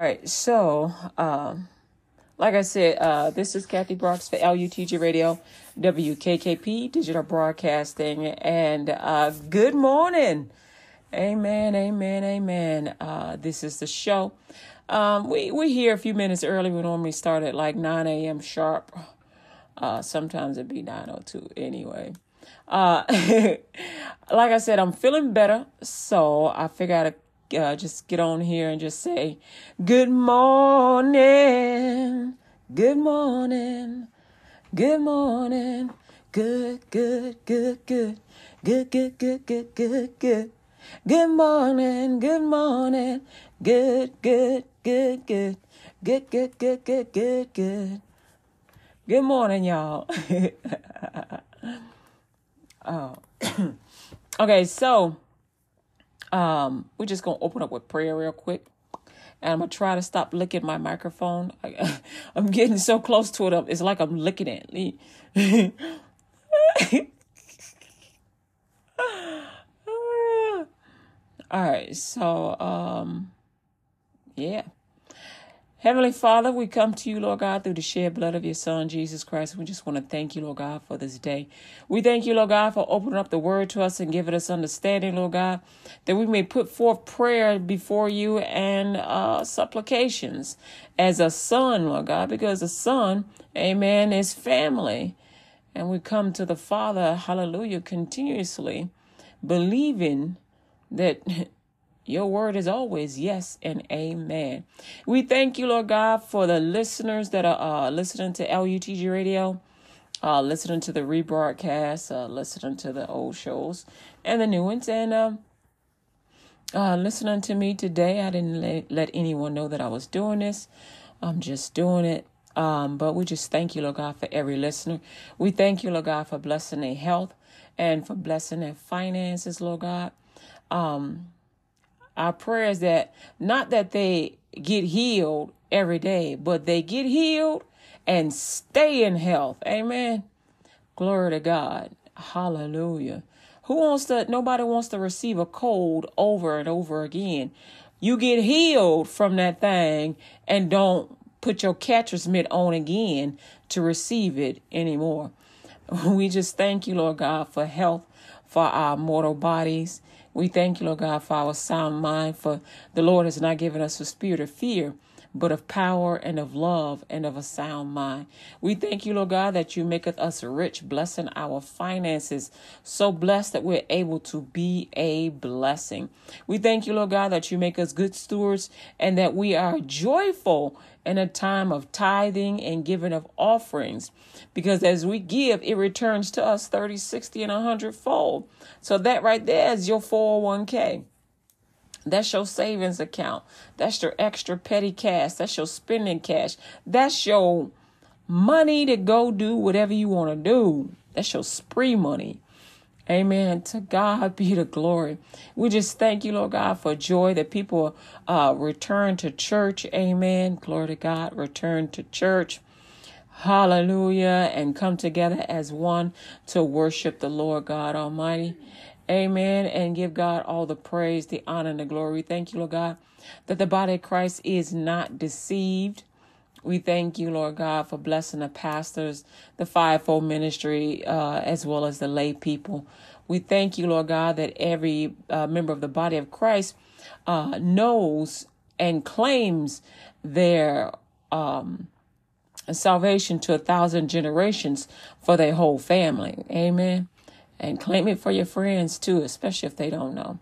All right, so um, like I said, uh, this is Kathy Brooks for LUTG Radio, WKKP Digital Broadcasting, and uh, good morning. Amen, amen, amen. Uh, this is the show. Um, we we here a few minutes early. We normally start at like nine a.m. sharp. Uh, sometimes it'd be nine o two anyway. Uh, like I said, I'm feeling better, so I figured I'd uh, just get on here and just say, Good morning, good morning, good morning, good, good, good, good, good, good, good, good, good, good. Good morning, good morning, good, good, good, good, good, good, good, good, good, good. Good morning, y'all. oh. okay, so um, we're just gonna open up with prayer real quick, and I'm gonna try to stop licking my microphone. I, am getting so close to it, it's like I'm licking it. All right, so um, yeah. Heavenly Father, we come to you, Lord God, through the shed blood of your Son, Jesus Christ. We just want to thank you, Lord God, for this day. We thank you, Lord God, for opening up the word to us and giving us understanding, Lord God, that we may put forth prayer before you and uh, supplications as a son, Lord God, because a son, amen, is family. And we come to the Father, hallelujah, continuously believing that Your word is always yes and amen. We thank you, Lord God, for the listeners that are uh, listening to LUTG Radio, uh, listening to the rebroadcast, uh, listening to the old shows and the new ones, and um, uh, listening to me today. I didn't let, let anyone know that I was doing this. I'm just doing it. Um, but we just thank you, Lord God, for every listener. We thank you, Lord God, for blessing their health and for blessing their finances, Lord God. Um, our prayers that not that they get healed every day, but they get healed and stay in health. Amen. Glory to God. Hallelujah. Who wants to, nobody wants to receive a cold over and over again. You get healed from that thing and don't put your catcher's mitt on again to receive it anymore. We just thank you, Lord God, for health for our mortal bodies we thank you, Lord God, for our sound mind, for the Lord has not given us a spirit of fear, but of power and of love and of a sound mind. We thank you, Lord God, that you maketh us rich, blessing our finances, so blessed that we're able to be a blessing. We thank you, Lord God, that you make us good stewards and that we are joyful in a time of tithing and giving of offerings. Because as we give, it returns to us 30, 60, and 100 fold. So that right there is your 401k. That's your savings account. That's your extra petty cash. That's your spending cash. That's your money to go do whatever you want to do. That's your spree money. Amen. To God be the glory. We just thank you, Lord God, for joy that people uh, return to church. Amen. Glory to God. Return to church. Hallelujah. And come together as one to worship the Lord God Almighty. Amen. And give God all the praise, the honor, and the glory. Thank you, Lord God, that the body of Christ is not deceived. We thank you, Lord God, for blessing the pastors, the fivefold ministry, uh, as well as the lay people. We thank you, Lord God, that every uh, member of the body of Christ uh, knows and claims their um, salvation to a thousand generations for their whole family. Amen. And claim it for your friends too, especially if they don't know.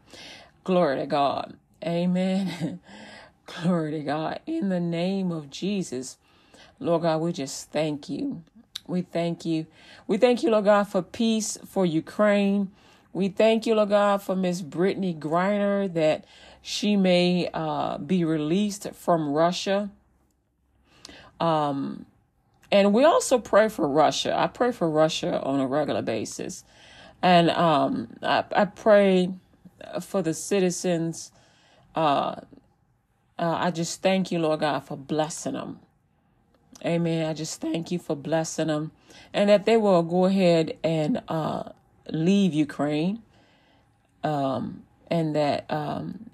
Glory to God. Amen. Glory to God. In the name of Jesus, Lord God, we just thank you. We thank you. We thank you, Lord God, for peace for Ukraine. We thank you, Lord God, for Miss Brittney Griner that she may uh, be released from Russia. Um, and we also pray for Russia. I pray for Russia on a regular basis. And um, I, I pray for the citizens. Uh, uh, I just thank you, Lord God, for blessing them. Amen. I just thank you for blessing them. And that they will go ahead and uh, leave Ukraine. Um, and that um,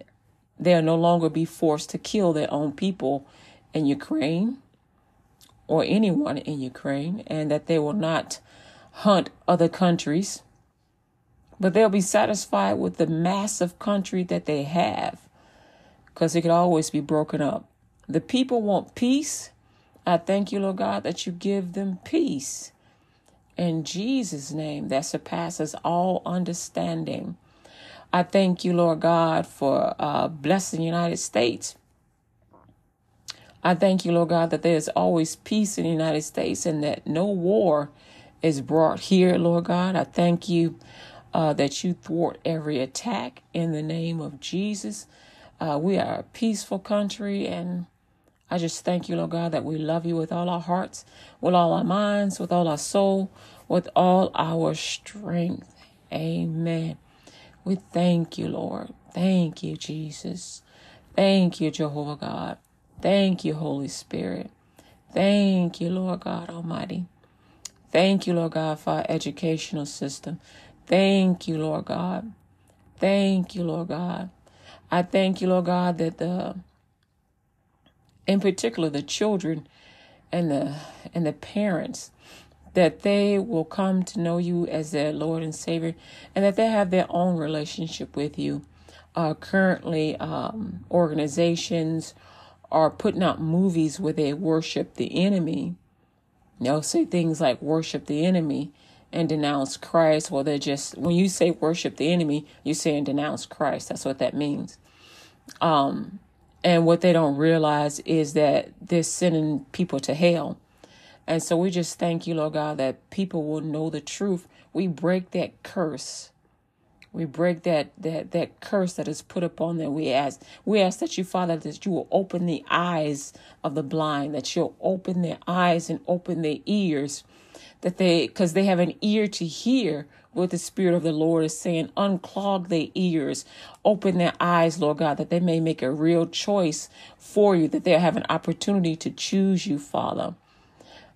they'll no longer be forced to kill their own people in Ukraine or anyone in Ukraine, and that they will not hunt other countries, but they'll be satisfied with the massive country that they have because it could always be broken up. The people want peace. I thank you, Lord God, that you give them peace. In Jesus' name, that surpasses all understanding. I thank you, Lord God, for uh, blessing the United States. I thank you, Lord God, that there's always peace in the United States and that no war is brought here, Lord God. I thank you uh, that you thwart every attack in the name of Jesus. Uh, we are a peaceful country, and I just thank you, Lord God, that we love you with all our hearts, with all our minds, with all our soul, with all our strength. Amen. We thank you, Lord. Thank you, Jesus. Thank you, Jehovah God. Thank you, Holy Spirit. Thank you, Lord God Almighty. Thank you, Lord God, for our educational system. Thank you, Lord God. Thank you, Lord God. I thank you, Lord God, that the in particular the children and the and the parents that they will come to know you as their Lord and Savior, and that they have their own relationship with you. Uh, currently, um, organizations are putting out movies where they worship the enemy. They'll say things like worship the enemy and denounce Christ. Well, they're just, when you say worship the enemy, you're saying denounce Christ. That's what that means. Um, and what they don't realize is that they're sending people to hell. And so we just thank you, Lord God, that people will know the truth. We break that curse. We break that that that curse that is put upon them. We ask we ask that you, Father, that you will open the eyes of the blind, that you'll open their eyes and open their ears, that they because they have an ear to hear what the Spirit of the Lord is saying. Unclog their ears, open their eyes, Lord God, that they may make a real choice for you, that they'll have an opportunity to choose you, Father.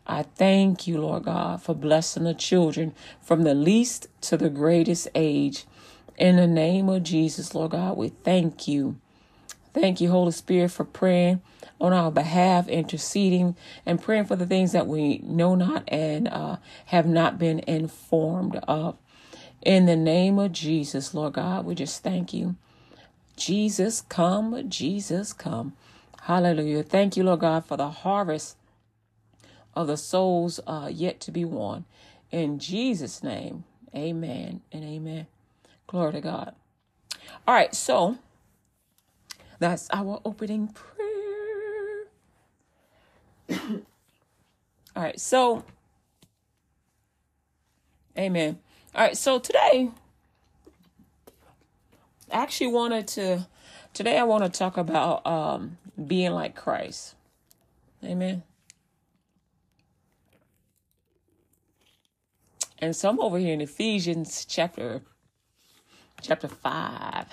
I thank you, Lord God, for blessing the children from the least to the greatest age. In the name of Jesus, Lord God, we thank you. Thank you, Holy Spirit, for praying on our behalf, interceding, and praying for the things that we know not and uh, have not been informed of. In the name of Jesus, Lord God, we just thank you. Jesus, come, Jesus, come. Hallelujah. Thank you, Lord God, for the harvest of the souls uh, yet to be won. In Jesus' name, amen and amen. Glory to God. All right, so that's our opening prayer. All right, so, amen. All right, so today, I actually wanted to, today I want to talk about um, being like Christ. Amen. And so I'm over here in Ephesians chapter chapter 5.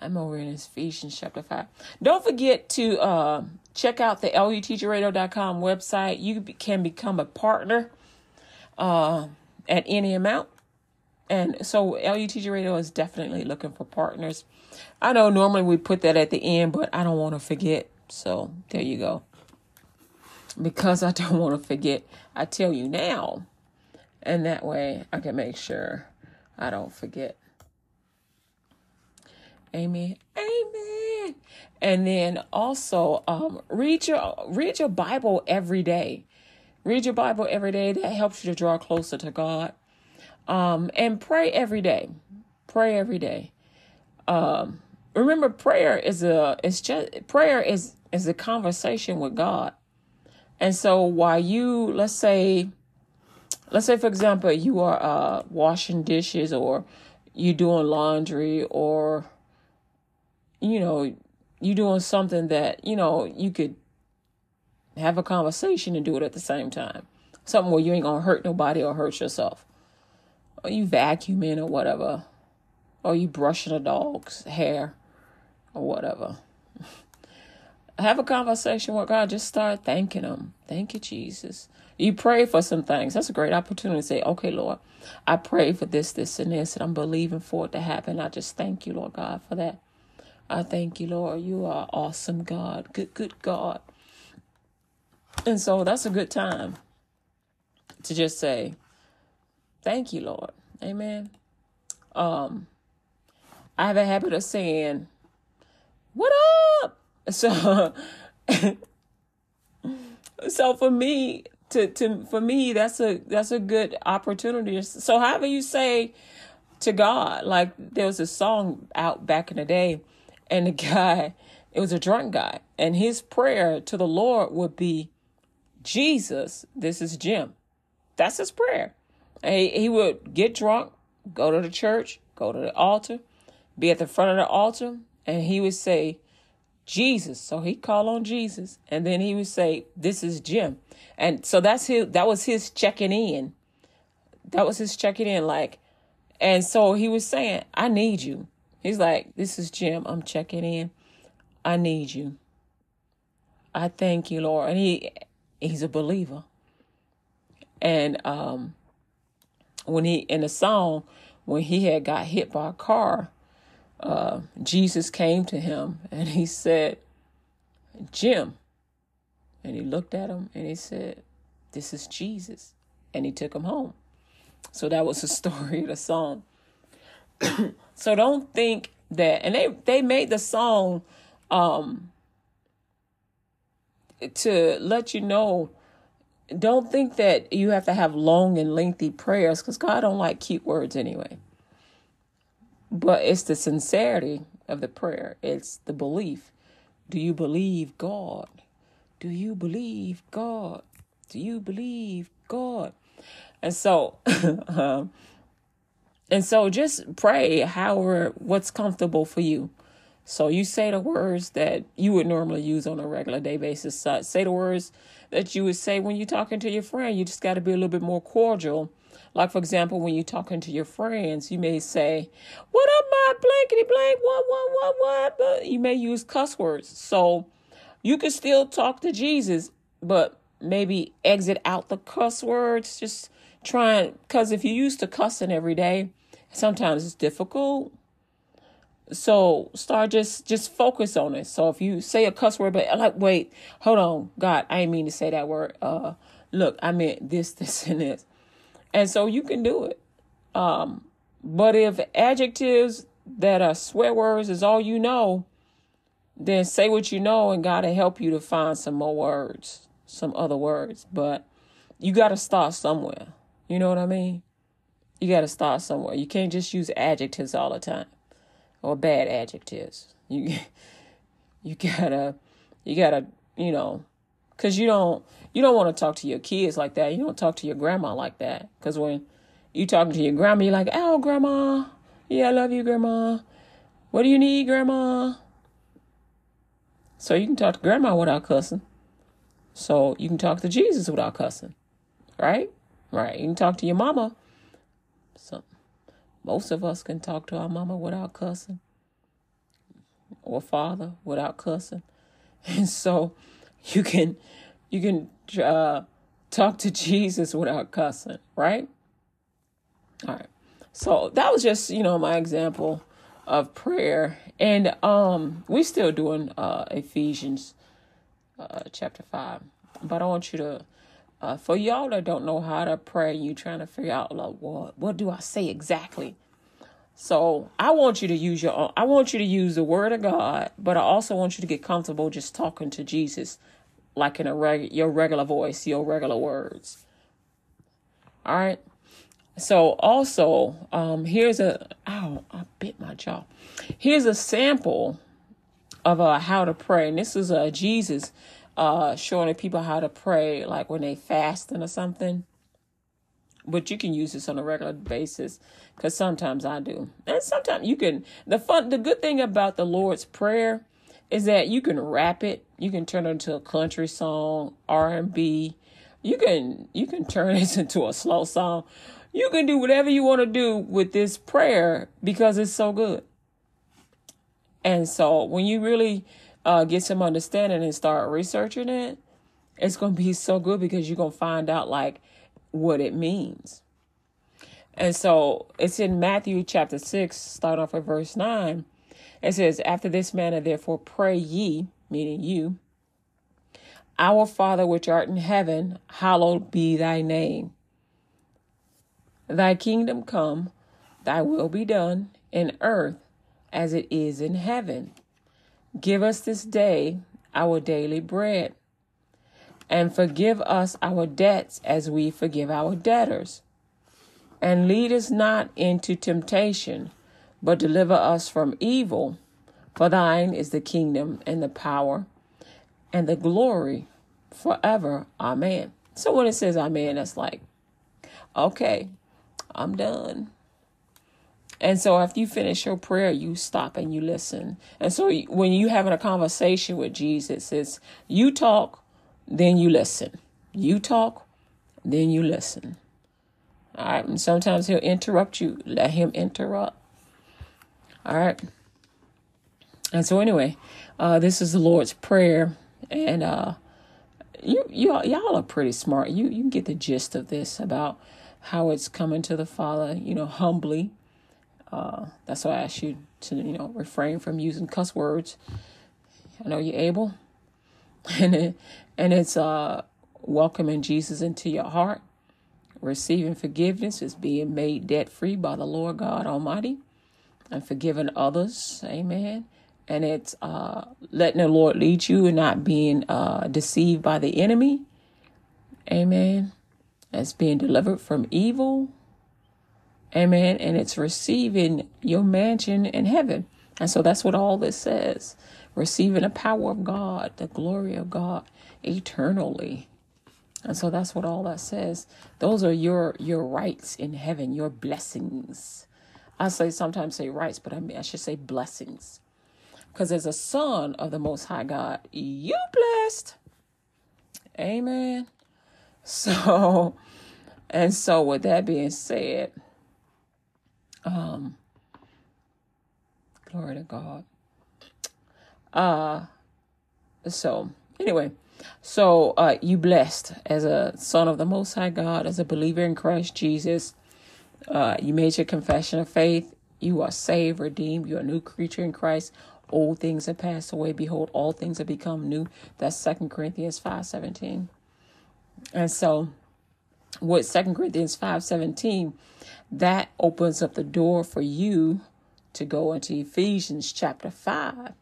I'm over in Ephesians chapter 5. Don't forget to uh, check out the luteacherradio.com website. You can become a partner uh, at any amount. And so LU Radio is definitely looking for partners. I know normally we put that at the end, but I don't want to forget. So there you go because I don't want to forget, I tell you now. And that way I can make sure I don't forget. Amen. Amen. And then also um, read your read your Bible every day. Read your Bible every day. That helps you to draw closer to God. Um, and pray every day. Pray every day. Um, remember, prayer is a it's just prayer is is a conversation with God. And so while you, let's say, let's say for example, you are uh, washing dishes or you doing laundry or you know you doing something that you know you could have a conversation and do it at the same time. Something where you ain't gonna hurt nobody or hurt yourself. Or you vacuuming or whatever. Or you brushing a dog's hair or whatever have a conversation with God. Just start thanking Him. Thank you, Jesus. You pray for some things. That's a great opportunity to say, okay, Lord, I pray for this, this, and this, and I'm believing for it to happen. I just thank you, Lord God, for that. I thank you, Lord. You are awesome, God. Good, good God. And so that's a good time to just say, Thank you, Lord. Amen. Um, I have a habit of saying, What up? So so for me to to for me that's a that's a good opportunity. So however you say to God, like there was a song out back in the day, and the guy, it was a drunk guy, and his prayer to the Lord would be, Jesus, this is Jim. That's his prayer. He, he would get drunk, go to the church, go to the altar, be at the front of the altar, and he would say, Jesus. So he called on Jesus, and then he would say, "This is Jim," and so that's his. That was his checking in. That was his checking in, like, and so he was saying, "I need you." He's like, "This is Jim. I'm checking in. I need you. I thank you, Lord." And he he's a believer, and um, when he in the song when he had got hit by a car uh, Jesus came to him and he said, Jim. And he looked at him and he said, This is Jesus. And he took him home. So that was the story of the song. so don't think that, and they, they made the song um, to let you know don't think that you have to have long and lengthy prayers because God don't like cute words anyway. But it's the sincerity of the prayer, it's the belief. Do you believe God? Do you believe God? Do you believe God? And so, um, and so just pray however what's comfortable for you. So you say the words that you would normally use on a regular day basis. say the words that you would say when you're talking to your friend. You just got to be a little bit more cordial like, for example, when you're talking to your friends, you may say, What up, my blankety blank? What, what, what, what? But you may use cuss words. So you can still talk to Jesus, but maybe exit out the cuss words. Just trying, because if you're used to cussing every day, sometimes it's difficult. So start just just focus on it. So if you say a cuss word, but like, wait, hold on, God, I didn't mean to say that word. Uh, look, I meant this, this, and this. And so you can do it. Um, but if adjectives that are swear words is all you know, then say what you know and God will help you to find some more words, some other words. But you got to start somewhere. You know what I mean? You got to start somewhere. You can't just use adjectives all the time or bad adjectives. You you got to you got to, you know, cuz you don't you don't want to talk to your kids like that. You don't talk to your grandma like that. Because when you talking to your grandma, you're like, oh, grandma. Yeah, I love you, grandma. What do you need, grandma? So you can talk to grandma without cussing. So you can talk to Jesus without cussing. Right? Right. You can talk to your mama. So most of us can talk to our mama without cussing. Or father without cussing. And so you can you can uh, talk to Jesus without cussing, right? All right. So that was just, you know, my example of prayer. And um we still doing uh Ephesians uh chapter 5. But I want you to uh for y'all that don't know how to pray, you trying to figure out like what what do I say exactly? So I want you to use your own, I want you to use the word of God, but I also want you to get comfortable just talking to Jesus like in a reg- your regular voice, your regular words. All right. So also, um, here's a oh, I bit my jaw. Here's a sample of uh, how to pray, and this is uh, Jesus uh, showing the people how to pray, like when they fasting or something. But you can use this on a regular basis, because sometimes I do, and sometimes you can. The fun, the good thing about the Lord's prayer is that you can rap it, you can turn it into a country song, R and B, you can you can turn it into a slow song. You can do whatever you want to do with this prayer because it's so good. And so when you really uh, get some understanding and start researching it, it's going to be so good because you're going to find out like what it means. And so it's in Matthew chapter 6, start off at verse 9. It says, After this manner, therefore, pray ye, meaning you, Our Father which art in heaven, hallowed be thy name. Thy kingdom come, thy will be done in earth as it is in heaven. Give us this day our daily bread, and forgive us our debts as we forgive our debtors. And lead us not into temptation, but deliver us from evil. For thine is the kingdom and the power and the glory forever. Amen. So when it says amen, that's like, okay, I'm done. And so after you finish your prayer, you stop and you listen. And so when you having a conversation with Jesus, it's you talk, then you listen. You talk, then you listen. All right. And sometimes he'll interrupt you. Let him interrupt. All right. And so anyway, uh, this is the Lord's prayer, and uh, you you y'all are pretty smart. You you get the gist of this about how it's coming to the Father. You know, humbly uh, that's why I ask you to, you know, refrain from using cuss words. I know you're able. And it, and it's uh, welcoming Jesus into your heart. Receiving forgiveness is being made debt free by the Lord God Almighty and forgiving others. Amen. And it's uh, letting the Lord lead you and not being uh, deceived by the enemy. Amen. As being delivered from evil Amen. And it's receiving your mansion in heaven. And so that's what all this says receiving the power of God, the glory of God eternally. And so that's what all that says. Those are your your rights in heaven, your blessings. I say sometimes say rights, but I mean I should say blessings. Because as a son of the most high God, you blessed. Amen. So and so with that being said, um, glory to God. Uh, so anyway, so uh, you blessed as a son of the Most High God, as a believer in Christ Jesus. Uh, you made your confession of faith. You are saved, redeemed. You're a new creature in Christ. Old things have passed away. Behold, all things have become new. That's Second Corinthians five seventeen. And so, with Second Corinthians five seventeen, that opens up the door for you to go into Ephesians chapter 5,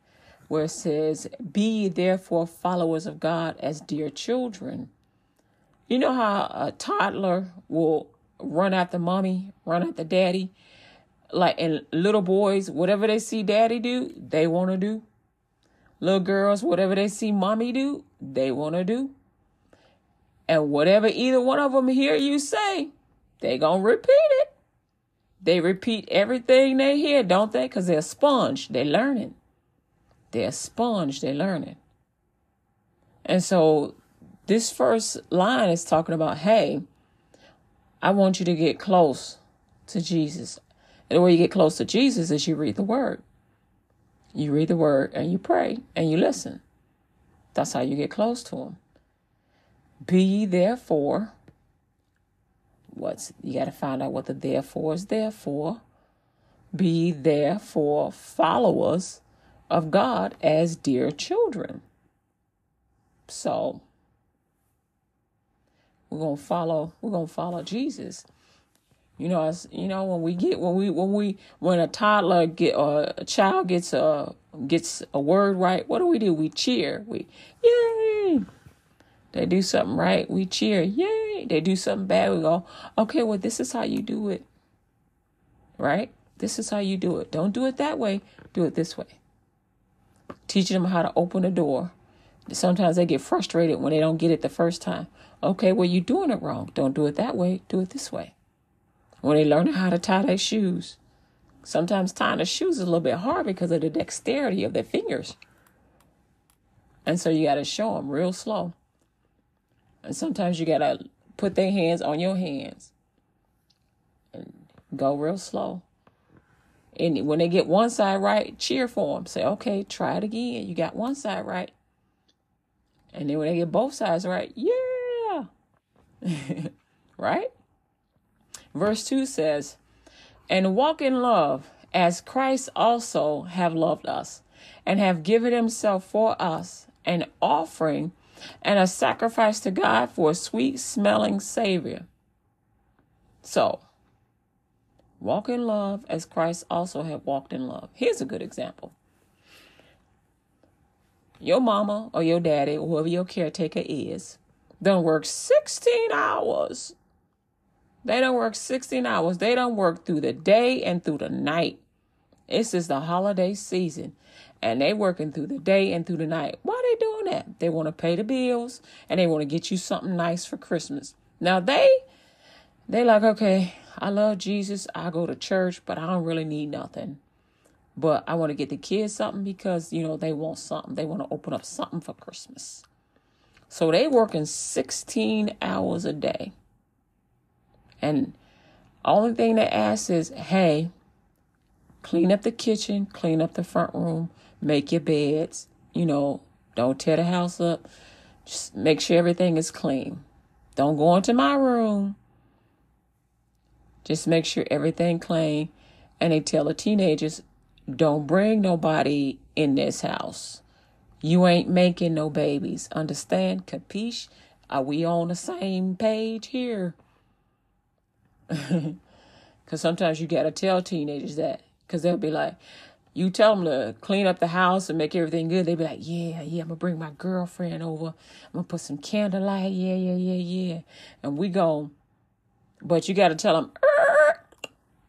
where it says, Be therefore followers of God as dear children. You know how a toddler will run after mommy, run after daddy? Like, and little boys, whatever they see daddy do, they want to do. Little girls, whatever they see mommy do, they want to do. And whatever either one of them hear you say, they to repeat it. They repeat everything they hear, don't they? Because they're sponge. They're learning. They're sponge. They're learning. And so this first line is talking about, hey, I want you to get close to Jesus. And the way you get close to Jesus is you read the word. You read the word and you pray and you listen. That's how you get close to him. Be therefore what's you got to find out what the therefore is there for. Be therefore followers of God as dear children. So we're gonna follow. We're gonna follow Jesus. You know, as you know, when we get when we when we when a toddler get or a child gets a gets a word right, what do we do? We cheer. We yay! They do something right, we cheer. Yay! They do something bad, we go, okay, well, this is how you do it. Right? This is how you do it. Don't do it that way, do it this way. Teaching them how to open a door. Sometimes they get frustrated when they don't get it the first time. Okay, well, you're doing it wrong. Don't do it that way, do it this way. When they learn how to tie their shoes, sometimes tying the shoes is a little bit hard because of the dexterity of their fingers. And so you got to show them real slow. And sometimes you gotta put their hands on your hands and go real slow. And when they get one side right, cheer for them. Say, okay, try it again. You got one side right. And then when they get both sides right, yeah. right? Verse 2 says, And walk in love as Christ also have loved us, and have given himself for us, an offering and a sacrifice to God for a sweet smelling Savior. So, walk in love as Christ also had walked in love. Here's a good example. Your mama or your daddy, or whoever your caretaker is, don't work 16 hours. They don't work 16 hours. They don't work through the day and through the night. This is the holiday season and they working through the day and through the night. Why are they doing that? They want to pay the bills and they want to get you something nice for Christmas. Now they they like, okay, I love Jesus. I go to church, but I don't really need nothing. But I want to get the kids something because, you know, they want something. They want to open up something for Christmas. So they working 16 hours a day. And only thing they ask is, hey, clean up the kitchen, clean up the front room, make your beds, you know, don't tear the house up. Just make sure everything is clean. Don't go into my room. Just make sure everything clean. And they tell the teenagers, don't bring nobody in this house. You ain't making no babies. Understand? Capiche? Are we on the same page here? Because sometimes you got to tell teenagers that. Because they'll be like, you tell them to clean up the house and make everything good. They be like, yeah, yeah, I'm to bring my girlfriend over. I'm to put some candlelight. Yeah, yeah, yeah, yeah. And we go. But you got to tell them,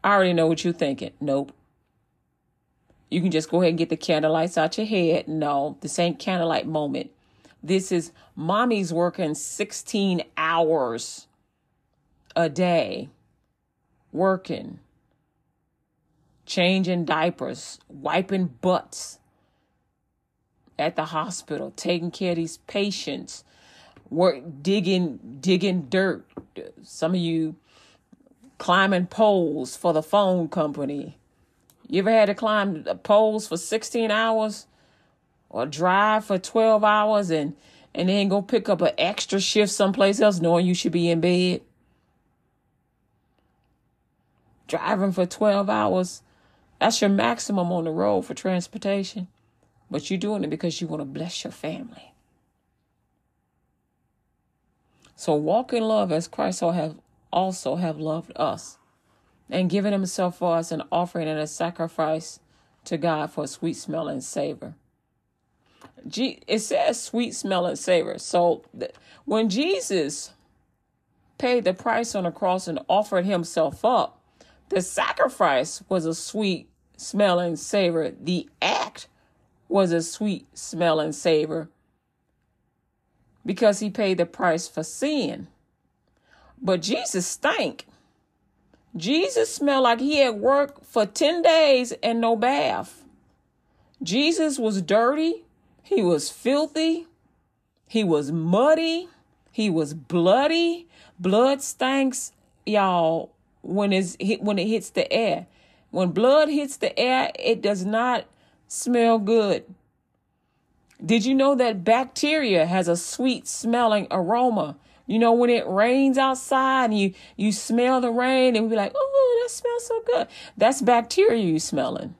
I already know what you're thinking. Nope. You can just go ahead and get the candlelights out your head. No, this ain't candlelight moment. This is mommy's working 16 hours a day working changing diapers, wiping butts at the hospital, taking care of these patients, work digging digging dirt. Some of you climbing poles for the phone company. You ever had to climb poles for 16 hours or drive for 12 hours and and then go pick up an extra shift someplace else knowing you should be in bed? Driving for 12 hours that's your maximum on the road for transportation. But you're doing it because you want to bless your family. So walk in love as Christ also have loved us and given himself for us an offering and a sacrifice to God for a sweet smelling savor. It says sweet smelling savor. So when Jesus paid the price on the cross and offered himself up, the sacrifice was a sweet smelling savor. The act was a sweet smelling savor because he paid the price for sin. But Jesus stank. Jesus smelled like he had worked for 10 days and no bath. Jesus was dirty. He was filthy. He was muddy. He was bloody. Blood stinks, y'all, when it's when it hits the air. When blood hits the air, it does not smell good. Did you know that bacteria has a sweet smelling aroma? You know, when it rains outside and you, you smell the rain and we be like, oh, that smells so good. That's bacteria you smelling.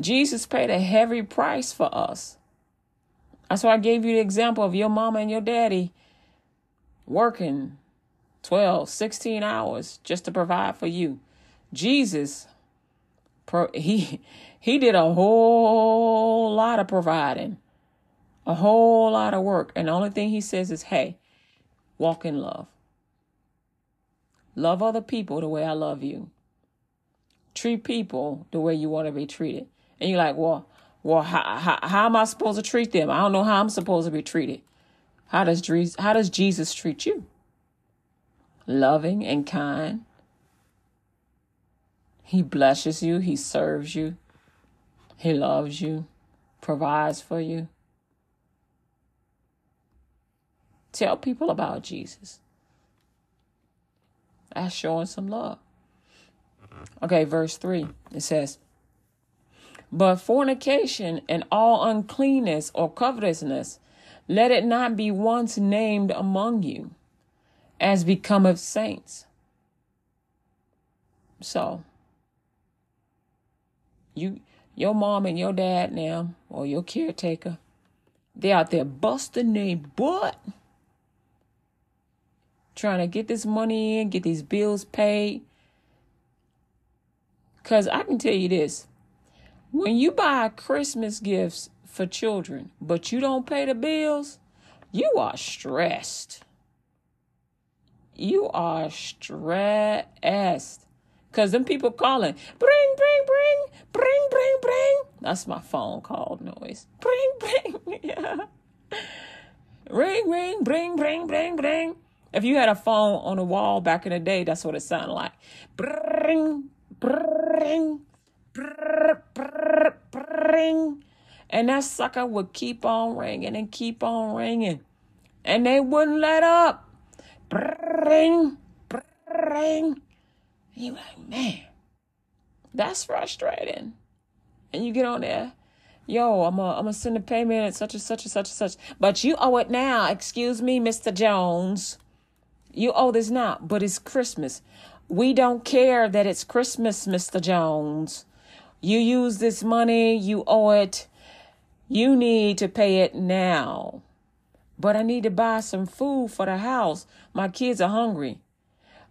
Jesus paid a heavy price for us. That's why I gave you the example of your mama and your daddy working 12, 16 hours just to provide for you. Jesus, he, he did a whole lot of providing, a whole lot of work. And the only thing he says is, hey, walk in love. Love other people the way I love you. Treat people the way you want to be treated. And you're like, well, well, how, how, how am I supposed to treat them? I don't know how I'm supposed to be treated. How does how does Jesus treat you? Loving and kind. He blesses you, he serves you. He loves you, provides for you. Tell people about Jesus. That's showing some love. Okay, verse 3 it says, But fornication and all uncleanness or covetousness let it not be once named among you, as becometh saints, So you your mom and your dad now, or your caretaker, they out there busting their butt trying to get this money in, get these bills paid. Because I can tell you this when you buy Christmas gifts for children, but you don't pay the bills, you are stressed. You are stressed. Cause them people calling, bring, bring, bring, bring, bring, bring. That's my phone call noise. Bring, bring, yeah. Ring, ring, bring, bring, bring, bring. If you had a phone on the wall back in the day, that's what it sounded like. Bring, bring, bring, bring. And that sucker would keep on ringing and keep on ringing. And they wouldn't let up. Bring, bring. You like, man, that's frustrating. And you get on there, yo, I'm I'm gonna send a payment at such and such and such and such, but you owe it now. Excuse me, Mr. Jones. You owe this now, but it's Christmas. We don't care that it's Christmas, Mr. Jones. You use this money, you owe it. You need to pay it now. But I need to buy some food for the house. My kids are hungry.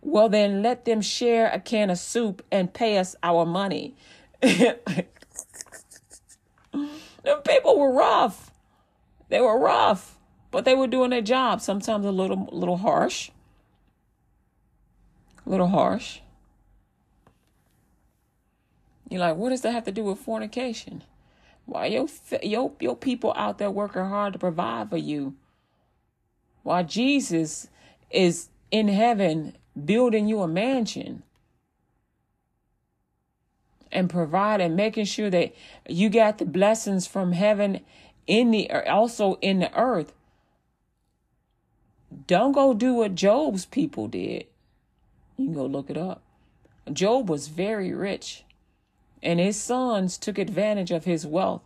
Well, then let them share a can of soup and pay us our money. the people were rough. They were rough, but they were doing their job. Sometimes a little, little harsh. A little harsh. You're like, what does that have to do with fornication? Why your your your people out there working hard to provide for you, while Jesus is in heaven building you a mansion and providing, making sure that you got the blessings from heaven in the er, also in the earth. Don't go do what Job's people did. You can go look it up. Job was very rich, and his sons took advantage of his wealth.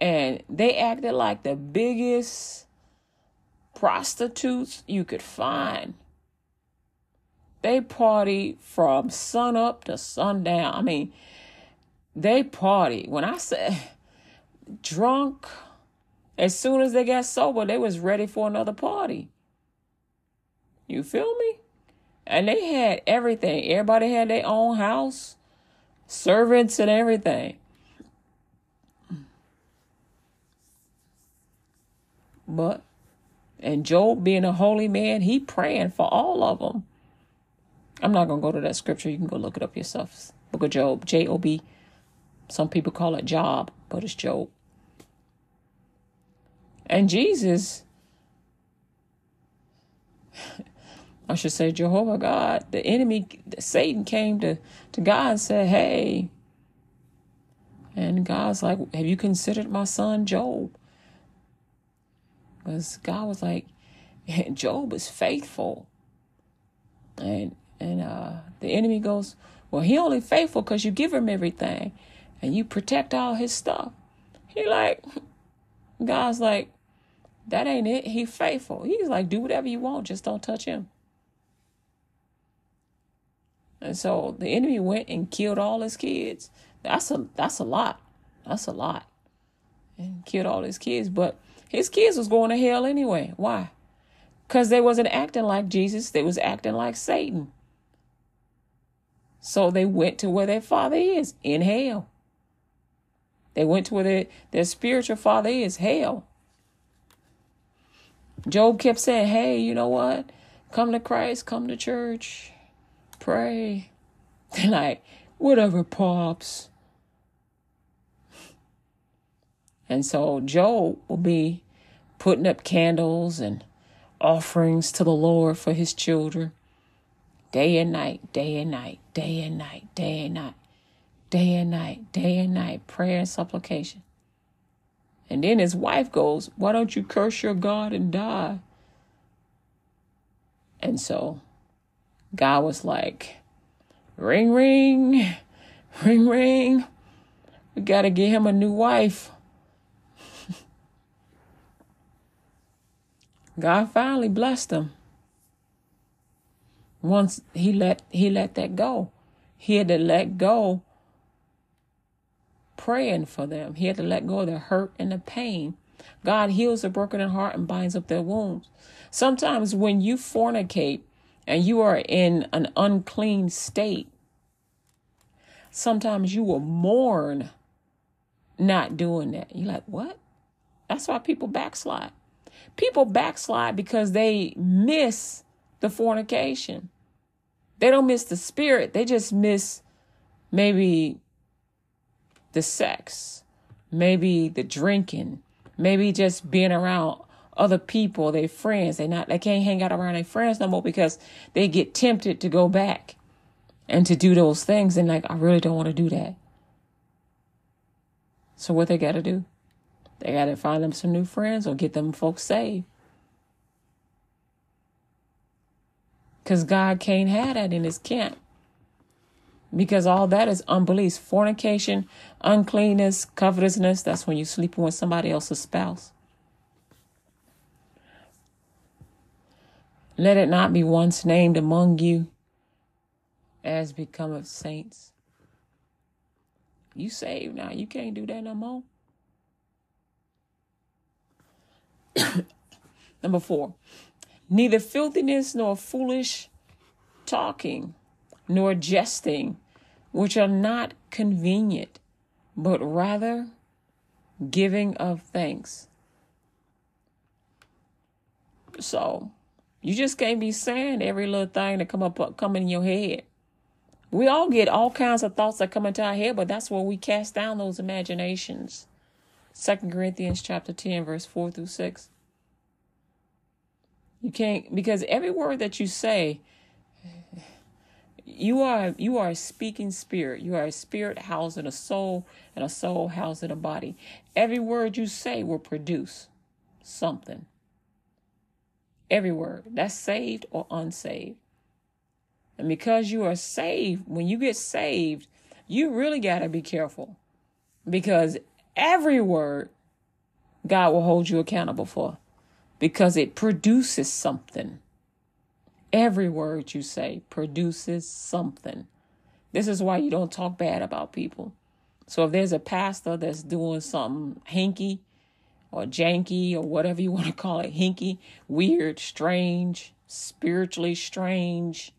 And they acted like the biggest prostitutes you could find. They party from sun up to sundown. I mean, they party. When I say drunk, as soon as they got sober, they was ready for another party. You feel me? And they had everything. Everybody had their own house, servants and everything. But and Job being a holy man, he praying for all of them. I'm not to go to that scripture. You can go look it up yourself. Book of Job, J O B. Some people call it Job, but it's Job. And Jesus, I should say Jehovah God, the enemy, Satan came to, to God and said, Hey, and God's like, Have you considered my son Job? Because God was like, Job is faithful. And and uh, the enemy goes, Well, he only faithful because you give him everything and you protect all his stuff. He like, God's like, that ain't it. He faithful. He's like, do whatever you want, just don't touch him. And so the enemy went and killed all his kids. That's a that's a lot. That's a lot. And killed all his kids. But his kids was going to hell anyway. Why? Because they wasn't acting like Jesus. They was acting like Satan. So they went to where their father is in hell. They went to where their, their spiritual father is, hell. Job kept saying, Hey, you know what? Come to Christ, come to church, pray. They're like, whatever, pops. And so Job will be putting up candles and offerings to the Lord for his children day and night, day and night, day and night, day and night, day and night, day and night, prayer and supplication. And then his wife goes, Why don't you curse your God and die? And so God was like, Ring, ring, ring, ring. We got to get him a new wife. God finally blessed him once he let he let that go he had to let go praying for them. He had to let go of the hurt and the pain. God heals the broken heart and binds up their wounds. Sometimes when you fornicate and you are in an unclean state, sometimes you will mourn not doing that. You're like, what? That's why people backslide. People backslide because they miss the fornication. They don't miss the spirit, they just miss maybe the sex, maybe the drinking, maybe just being around other people, their friends. They not they can't hang out around their friends no more because they get tempted to go back and to do those things and like I really don't want to do that. So what they got to do? They got to find them some new friends or get them folks saved. Because God can't have that in his camp. Because all that is unbelief, fornication, uncleanness, covetousness. That's when you sleep with somebody else's spouse. Let it not be once named among you as become of saints. You saved now. You can't do that no more. Number four, neither filthiness nor foolish talking nor jesting, which are not convenient, but rather giving of thanks. So you just can't be saying every little thing that come up come in your head. We all get all kinds of thoughts that come into our head, but that's where we cast down those imaginations. Second Corinthians chapter 10, verse 4 through 6. You can't because every word that you say, you are you are a speaking spirit. You are a spirit housed in a soul, and a soul housed in a body. Every word you say will produce something. Every word. That's saved or unsaved. And because you are saved, when you get saved, you really got to be careful because every word God will hold you accountable for because it produces something. Every word you say produces something. This is why you don't talk bad about people. So if there's a pastor that's doing something hinky or janky or whatever you want to call it, hinky, weird, strange, spiritually strange,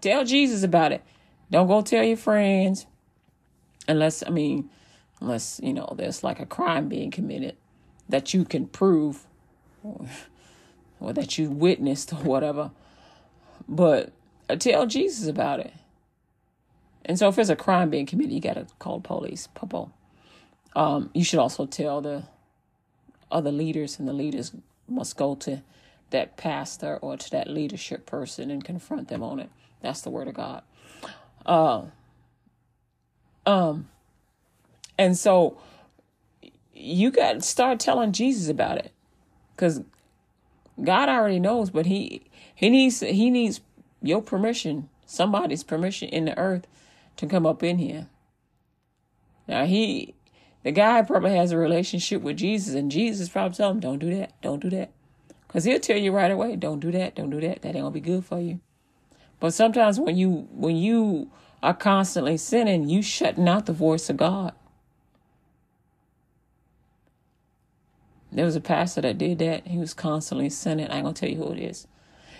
Tell Jesus about it. Don't go tell your friends. Unless, I mean, unless, you know, there's like a crime being committed that you can prove or, or that you witnessed or whatever. But uh, tell Jesus about it. And so if there's a crime being committed, you got to call the police. Popo. Um, you should also tell the other leaders, and the leaders must go to that pastor or to that leadership person and confront them on it. That's the word of God. Uh, um, and so you got to start telling Jesus about it, because God already knows, but he he needs he needs your permission, somebody's permission in the earth to come up in here. Now he, the guy probably has a relationship with Jesus, and Jesus probably tell him, "Don't do that, don't do that," because he'll tell you right away, "Don't do that, don't do that. That ain't gonna be good for you." But sometimes when you when you are constantly sinning, you shutting out the voice of God. There was a pastor that did that. He was constantly sinning. I ain't gonna tell you who it is.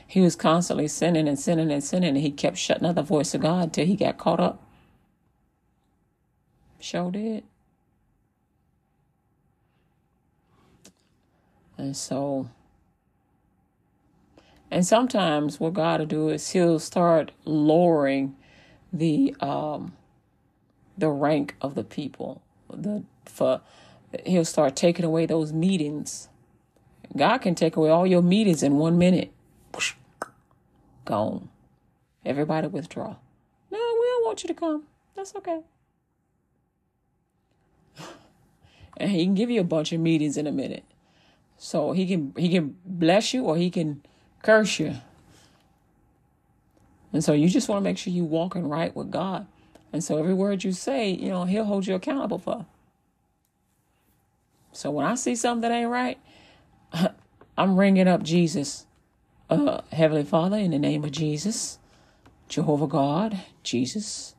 He was constantly sinning and sinning and sinning, and he kept shutting out the voice of God until he got caught up. Sure did. And so and sometimes what God will do is He'll start lowering the um, the rank of the people. The for He'll start taking away those meetings. God can take away all your meetings in one minute. Gone. Everybody withdraw. No, we don't want you to come. That's okay. And he can give you a bunch of meetings in a minute. So he can he can bless you or he can curse you. And so you just want to make sure you walking right with God. And so every word you say, you know, he'll hold you accountable for. So when I see something that ain't right, I'm ringing up Jesus. Uh, Heavenly Father, in the name of Jesus, Jehovah God, Jesus,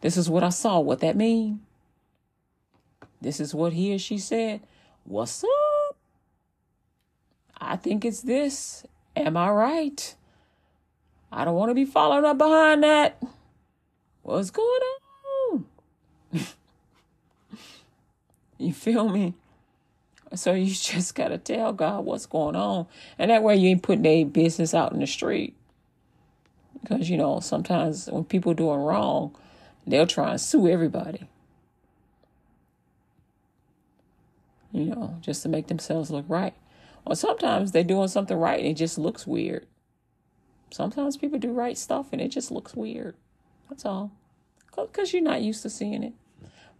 This is what I saw. What that mean? This is what he or she said. What's up? I think it's this. Am I right? I don't want to be following up behind that. What's going on? you feel me? So you just gotta tell God what's going on. And that way you ain't putting their business out in the street. Because you know, sometimes when people doing wrong, they'll try and sue everybody. You know, just to make themselves look right. Or sometimes they're doing something right and it just looks weird. Sometimes people do right stuff and it just looks weird. That's all. Because you're not used to seeing it.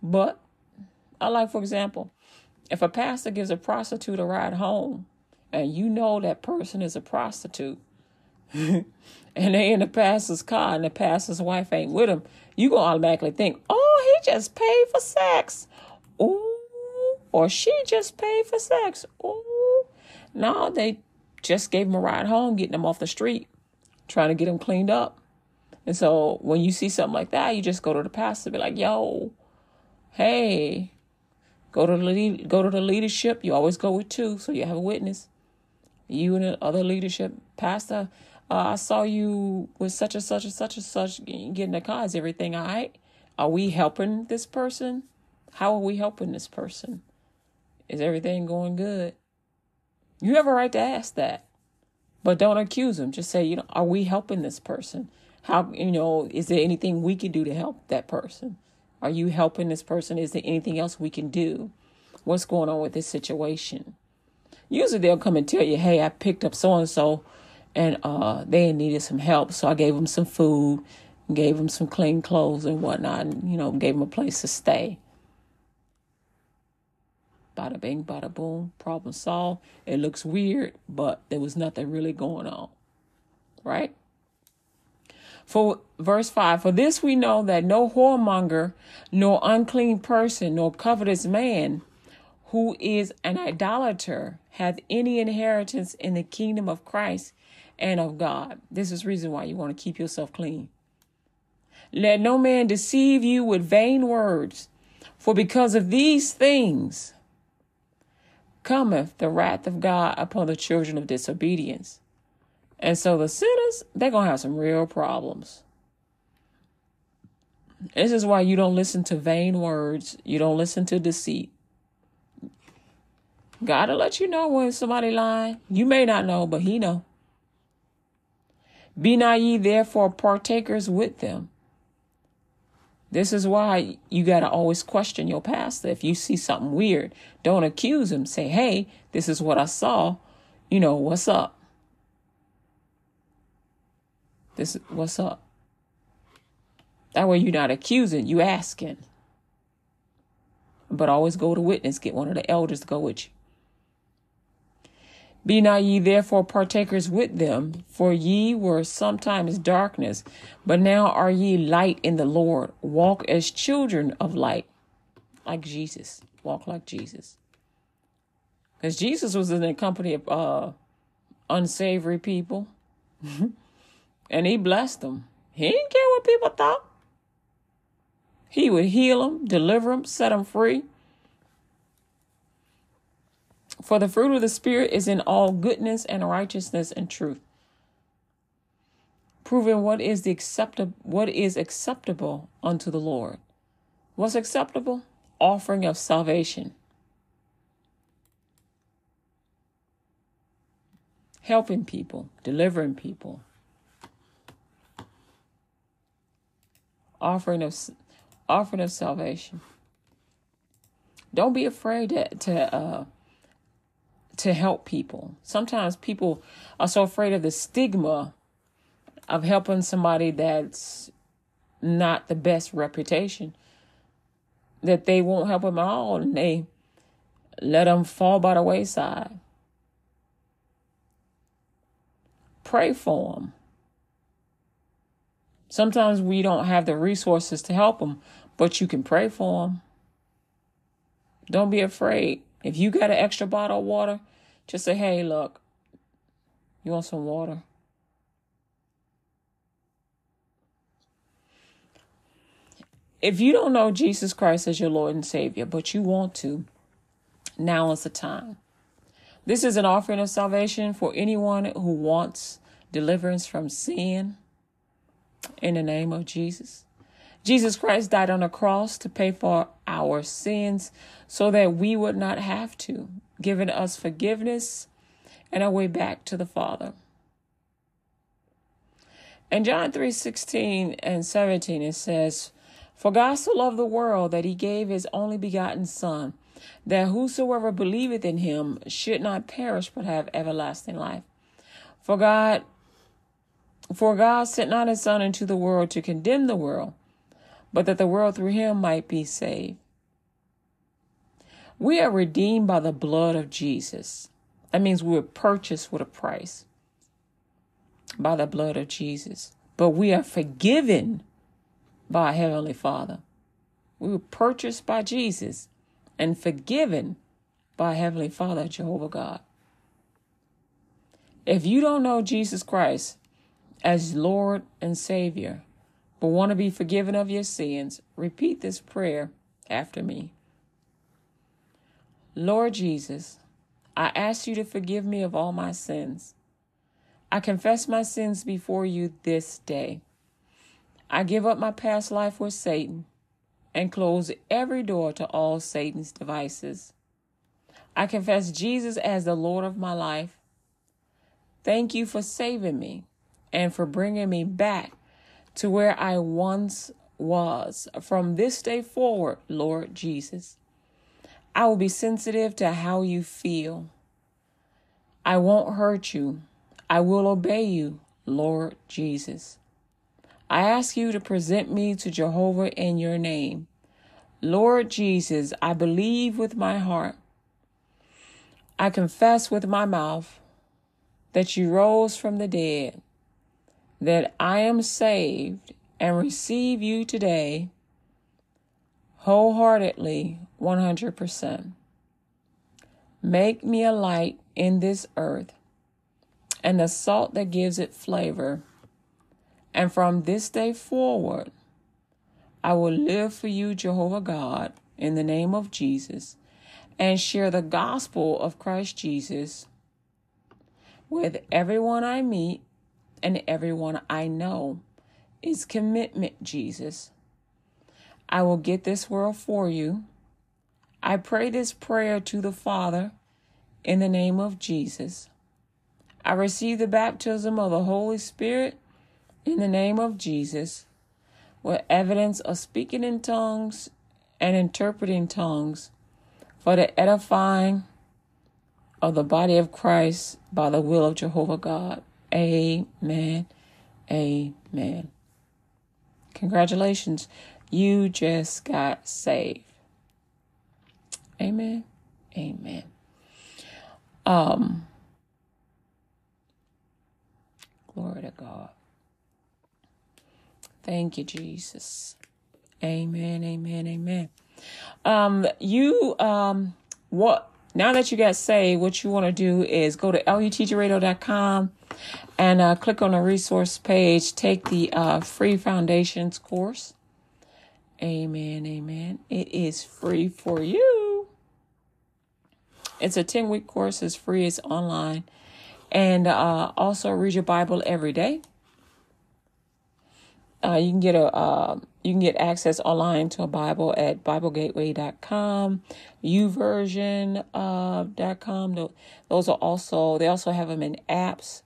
But I like, for example, if a pastor gives a prostitute a ride home and you know that person is a prostitute and they in the pastor's car and the pastor's wife ain't with him, you gonna automatically think, oh, he just paid for sex. Ooh, or she just paid for sex. Ooh. No, they just gave him a ride home, getting him off the street, trying to get him cleaned up. And so when you see something like that, you just go to the pastor be like, yo, hey, Go to the go to the leadership. You always go with two, so you have a witness. You and the other leadership, pastor. Uh, I saw you with such and such and such and such getting the car. Is everything all right? Are we helping this person? How are we helping this person? Is everything going good? You have a right to ask that, but don't accuse them. Just say, you know, are we helping this person? How, you know, is there anything we can do to help that person? Are you helping this person? Is there anything else we can do? What's going on with this situation? Usually they'll come and tell you, hey, I picked up so and so and uh, they needed some help. So I gave them some food, gave them some clean clothes and whatnot, and, you know, gave them a place to stay. Bada bing, bada boom, problem solved. It looks weird, but there was nothing really going on. Right? For verse 5 For this we know that no whoremonger, nor unclean person, nor covetous man who is an idolater hath any inheritance in the kingdom of Christ and of God. This is reason why you want to keep yourself clean. Let no man deceive you with vain words, for because of these things cometh the wrath of God upon the children of disobedience. And so the sinners, they're going to have some real problems. This is why you don't listen to vain words. You don't listen to deceit. God will let you know when somebody lying. You may not know, but he know. Be not ye therefore partakers with them. This is why you got to always question your pastor. If you see something weird, don't accuse him. Say, hey, this is what I saw. You know, what's up? This what's up. That way you're not accusing, you asking. But always go to witness, get one of the elders to go with you. Be not ye therefore partakers with them, for ye were sometimes darkness, but now are ye light in the Lord. Walk as children of light, like Jesus. Walk like Jesus. Because Jesus was in the company of uh, unsavory people. and he blessed them. He didn't care what people thought. He would heal them, deliver them, set them free. For the fruit of the Spirit is in all goodness and righteousness and truth, proving what is the acceptable what is acceptable unto the Lord. What's acceptable? Offering of salvation. Helping people, delivering people, offering of offering of salvation. Don't be afraid to to uh, to help people. Sometimes people are so afraid of the stigma of helping somebody that's not the best reputation that they won't help them at all and they let them fall by the wayside. Pray for them. Sometimes we don't have the resources to help them, but you can pray for them. Don't be afraid. If you got an extra bottle of water, just say, hey, look, you want some water? if you don't know Jesus Christ as your Lord and Savior, but you want to, now is the time. This is an offering of salvation for anyone who wants deliverance from sin in the name of Jesus. Jesus Christ died on the cross to pay for our sins so that we would not have to, giving us forgiveness and a way back to the Father. In John 3 16 and 17, it says, For God so loved the world that he gave his only begotten Son, that whosoever believeth in him should not perish but have everlasting life. For God for God sent not his Son into the world to condemn the world, but that the world through him might be saved. We are redeemed by the blood of Jesus. That means we were purchased with a price by the blood of Jesus. But we are forgiven by Heavenly Father. We were purchased by Jesus and forgiven by Heavenly Father, Jehovah God. If you don't know Jesus Christ as Lord and Savior, but want to be forgiven of your sins, repeat this prayer after me. Lord Jesus, I ask you to forgive me of all my sins. I confess my sins before you this day. I give up my past life with Satan and close every door to all Satan's devices. I confess Jesus as the Lord of my life. Thank you for saving me and for bringing me back to where I once was. From this day forward, Lord Jesus, I will be sensitive to how you feel. I won't hurt you. I will obey you, Lord Jesus. I ask you to present me to Jehovah in your name. Lord Jesus, I believe with my heart. I confess with my mouth that you rose from the dead that I am saved and receive you today wholeheartedly 100%. Make me a light in this earth and the salt that gives it flavor. And from this day forward, I will live for you, Jehovah God, in the name of Jesus, and share the gospel of Christ Jesus with everyone I meet and everyone I know is commitment, Jesus. I will get this world for you. I pray this prayer to the Father in the name of Jesus. I receive the baptism of the Holy Spirit in the name of Jesus with evidence of speaking in tongues and interpreting tongues for the edifying of the body of Christ by the will of Jehovah God. Amen. Amen. Congratulations. You just got saved. Amen. Amen. Um Glory to God. Thank you, Jesus. Amen. Amen. Amen. Um, you um what now that you got saved, what you want to do is go to lutgradio.com and uh, click on the resource page. Take the uh, free foundations course. Amen. Amen. It is free for you. It's a 10 week course. It's free. It's online. And uh, also read your Bible every day. Uh, you can get a uh, you can get access online to a Bible at BibleGateway.com, YouVersion uh. Those are also they also have them in apps.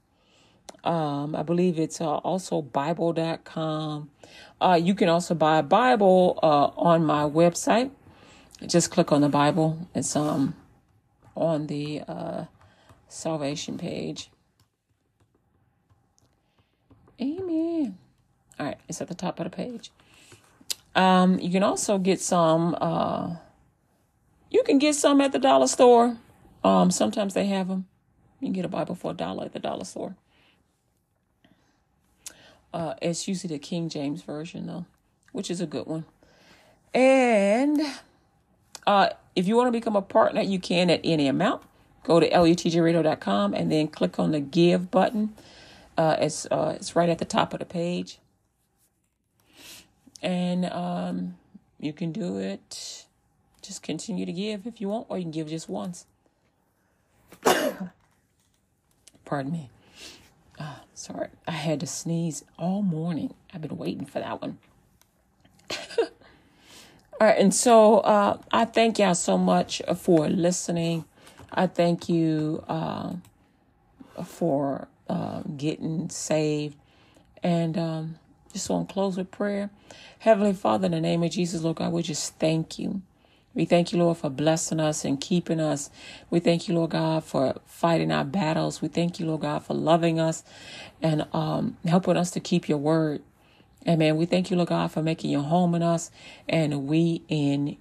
Um, I believe it's uh, also Bible.com. Uh, you can also buy a Bible uh, on my website. Just click on the Bible. It's um on the uh, salvation page. Amen. All right, it's at the top of the page. Um, you can also get some. Uh, you can get some at the dollar store. Um, sometimes they have them. You can get a Bible for a dollar at the dollar store. Uh, it's usually the King James version though, which is a good one. And uh, if you want to become a partner, you can at any amount. Go to lutgradio.com and then click on the give button. Uh, it's uh, it's right at the top of the page and um, You can do it. Just continue to give if you want, or you can give just once. Pardon me. Oh, sorry. I had to sneeze all morning. I've been waiting for that one. all right. And so uh, I thank y'all so much for listening. I thank you uh, for uh, getting saved. And um, just want to close with prayer. Heavenly Father, in the name of Jesus, Lord God, we just thank you. We thank you, Lord, for blessing us and keeping us. We thank you, Lord God, for fighting our battles. We thank you, Lord God, for loving us and um, helping us to keep your word. Amen. We thank you, Lord God, for making your home in us and we in